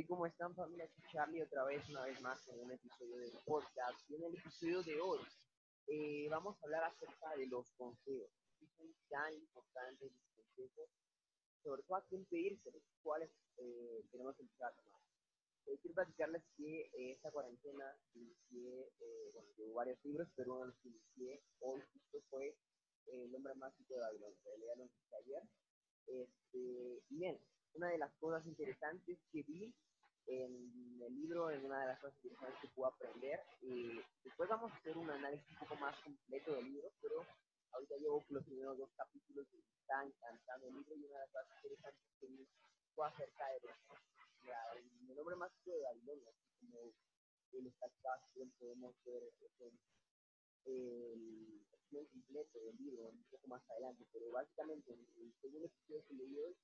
Hey, ¿cómo están familia? Aquí Charlie otra vez, una vez más en un episodio del podcast. Y en el episodio de hoy eh, vamos a hablar acerca de los consejos. ¿Qué son tan importantes los consejos? Sobre todo a quién pedírselos, cuáles eh, tenemos que empezar a tomar. Eh, quiero platicarles que eh, esta cuarentena inicié, eh, bueno, llevo varios libros, pero uno de los que inicié hoy justo fue El hombre más rico de Babilonia. En realidad lo inicié ayer. Este, bien, una de las cosas interesantes que vi en el libro, en una de las cosas interesantes que puedo aprender, y después vamos a hacer un análisis un poco más completo del libro, pero ahorita llevo los primeros dos capítulos que me están encantando el libro y una de las cosas interesantes que vi fue acerca de el, nombre más de Babilonia, como el estancado, podemos ver el, el, el completo del libro un poco más adelante, pero básicamente en el episodio que leí hoy,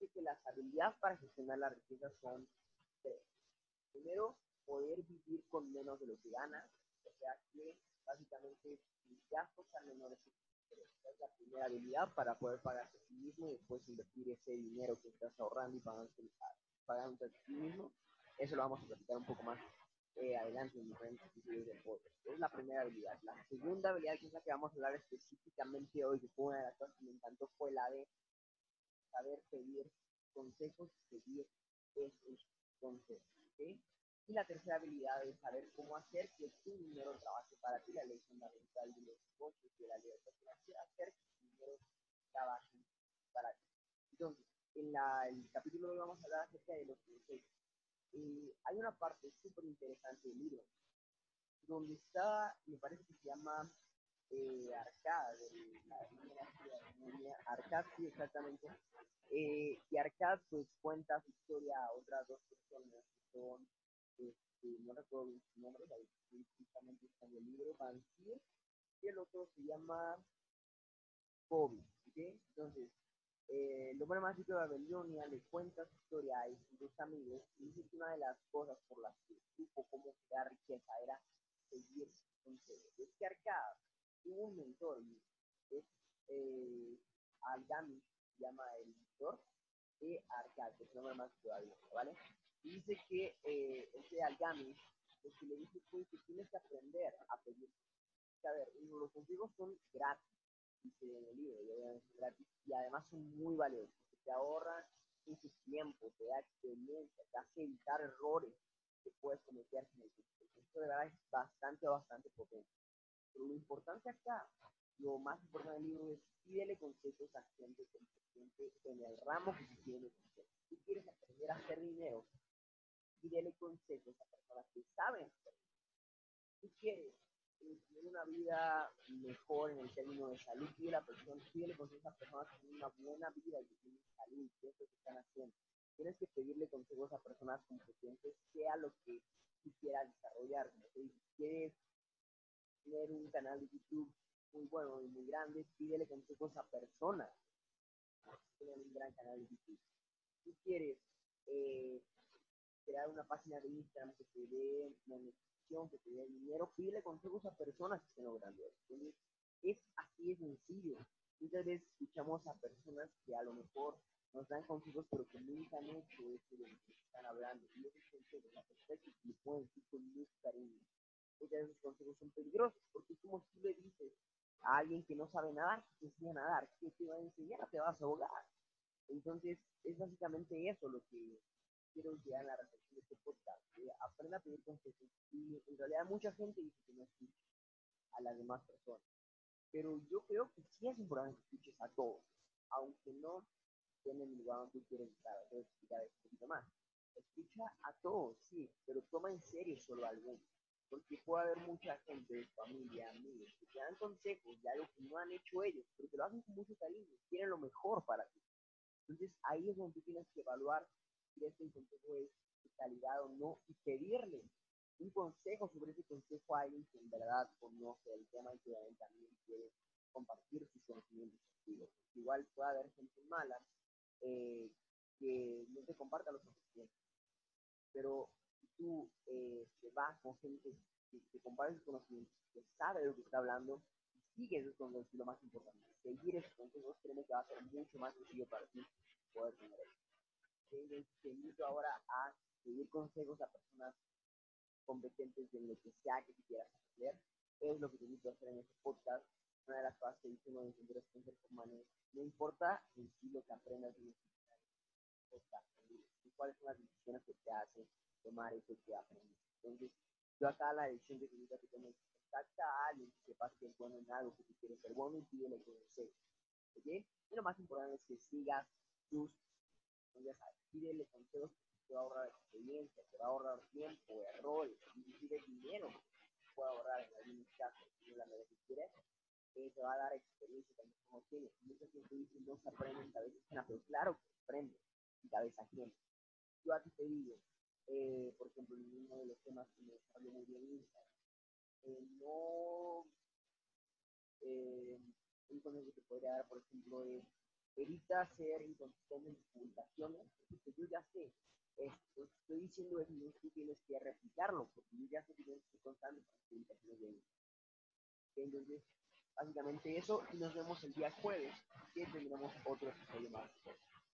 es que las habilidades para gestionar la riqueza son. Primero, poder vivir con menos de lo que ganas, o sea que básicamente tus gastos sean menores que es la primera habilidad para poder pagarse a sí mismo y después invertir ese dinero que estás ahorrando y pagándote, pagándote a ti mismo. Eso lo vamos a platicar un poco más eh, adelante en diferentes episodios del podcast. Es la primera habilidad. La segunda habilidad, que es la que vamos a hablar específicamente hoy, que fue una de las cosas que me encantó, fue la de saber pedir consejos seguir esos ¿okay? Y la tercera habilidad es saber cómo hacer que tu dinero trabaje para ti. La ley fundamental de los negocios y de la libertad financiera, hacer que tu dinero trabaje para ti. Entonces, en la, el capítulo de hoy vamos a hablar acerca de los consejos. Eh, hay una parte súper interesante del libro, donde está, me parece que se llama eh, Arcad, Arcad, sí, exactamente. Eh, y Arcad pues cuenta su historia a otras dos personas que son, este, no recuerdo bien su nombre, justamente está en el libro, Bansier, y el otro se llama ¿okay? Entonces, eh, el hombre más rico de Babilonia le cuenta su historia a sus dos amigos y dice que una de las cosas por las que supo cómo crear riqueza era seguir sus consejos. Es que Arcad un mentor, es eh, Algami, se llama el mentor de Arcad, que es nombre más todavía, ¿vale? Y dice que eh, ese Algami, lo que le dice fue que tienes que aprender a pedir. A ver, los consejos son gratis, dice en el libro, y además son muy valiosos, porque te ahorran mucho tiempo, te da experiencia, te hace evitar errores que puedes cometer en el futuro. Esto de verdad es bastante, bastante potente. Pero lo importante acá, lo más importante del libro es pídele consejos a gente competente en el ramo que tú quieres hacer. Si quieres aprender a hacer dinero, pídele consejos a personas que saben hacer. Si quieres eh, tener una vida mejor en el término de salud, pídele, consejos a personas que tienen una buena vida y que tienen salud, que es lo que están haciendo. Tienes que pedirle consejos a personas competentes, sea lo que quieras desarrollar. Si quieres tener un canal de YouTube muy bueno y muy grande, pídele consejos a personas que tienen un gran canal de YouTube. Si quieres eh, crear una página de Instagram que te dé monetización, que te dé dinero, pídele consejos a personas que estén logrando eso. Es así de sencillo. Muchas veces escuchamos a personas que a lo mejor nos dan consejos, pero que nunca han hecho eso de lo que están hablando. Y esos consejos, la persona que le pueden decir con mucho cariño veces esos consejos son peligrosos, porque es como si le dices a alguien que no sabe nadar, que te enseña a nadar, ¿qué te va a enseñar? Te vas a ahogar. Entonces, es básicamente eso lo que quiero llegar a la reflexión de este podcast. Eh, aprenda a pedir consejos. Y en realidad mucha gente dice que no escucha a las demás personas. Pero yo creo que sí es importante que escuches a todos, aunque no estén en el lugar donde tú quieres estar. Voy a explicar un poquito más. Escucha a todos, sí, pero toma en serio solo a algunos porque puede haber mucha gente familia, amigos, que te dan consejos de algo que no han hecho ellos, pero que lo hacen con mucho cariño, quieren lo mejor para ti. Entonces ahí es donde tienes que evaluar si este consejo es de calidad o no y pedirle un consejo sobre ese consejo a alguien que en verdad conoce el tema y que también quiere compartir sus conocimientos contigo. Igual puede haber gente mala eh, que no te comparta los conocimientos, pero tú eh, te vas con gente que, que comparte sus conocimientos, que sabe de lo que está hablando, y sigue esos consejos, lo más importante. Seguir esos consejos, créeme que va a ser mucho más sencillo para ti poder tener éxito. te invito ahora a pedir consejos a personas competentes en lo que sea que quieras aprender. Es lo que te invito a hacer en este podcast. Una de las cosas que dice uno de los seres humanos, no importa en sí lo que aprendas en este podcast, cuáles son las decisiones que te hacen tomar eso que aprendes. Entonces, yo acá la decisión que te invito a que tomes contacta a alguien que sepas que es bueno en algo, que tú quieres ser bueno y pídele consejo. ¿Ok? Y lo más importante es que sigas tus, ya sabes, pídele consejos que te va a ahorrar experiencia, te va a ahorrar tiempo, errores, inclusive dinero que puede ahorrar en algunos casos, si no la que quieres, eh, te va a dar experiencia también como tienes. Mucha gente dice no se aprende en cabeza ajena, pero claro que aprende en cabeza ajena. Yo aquí te digo, eh, por ejemplo, en uno de los temas que me desarrolló muy bien Instagram, eh, no, eh, un consejo que podría dar, por ejemplo, es evita ser inconsistente en tus publicaciones, porque yo ya sé, esto, estoy diciendo es no tú tienes que replicarlo, porque yo ya sé que tienes que constante con publicaciones de Entonces, básicamente eso, y nos vemos el día jueves, que tendremos otro episodio.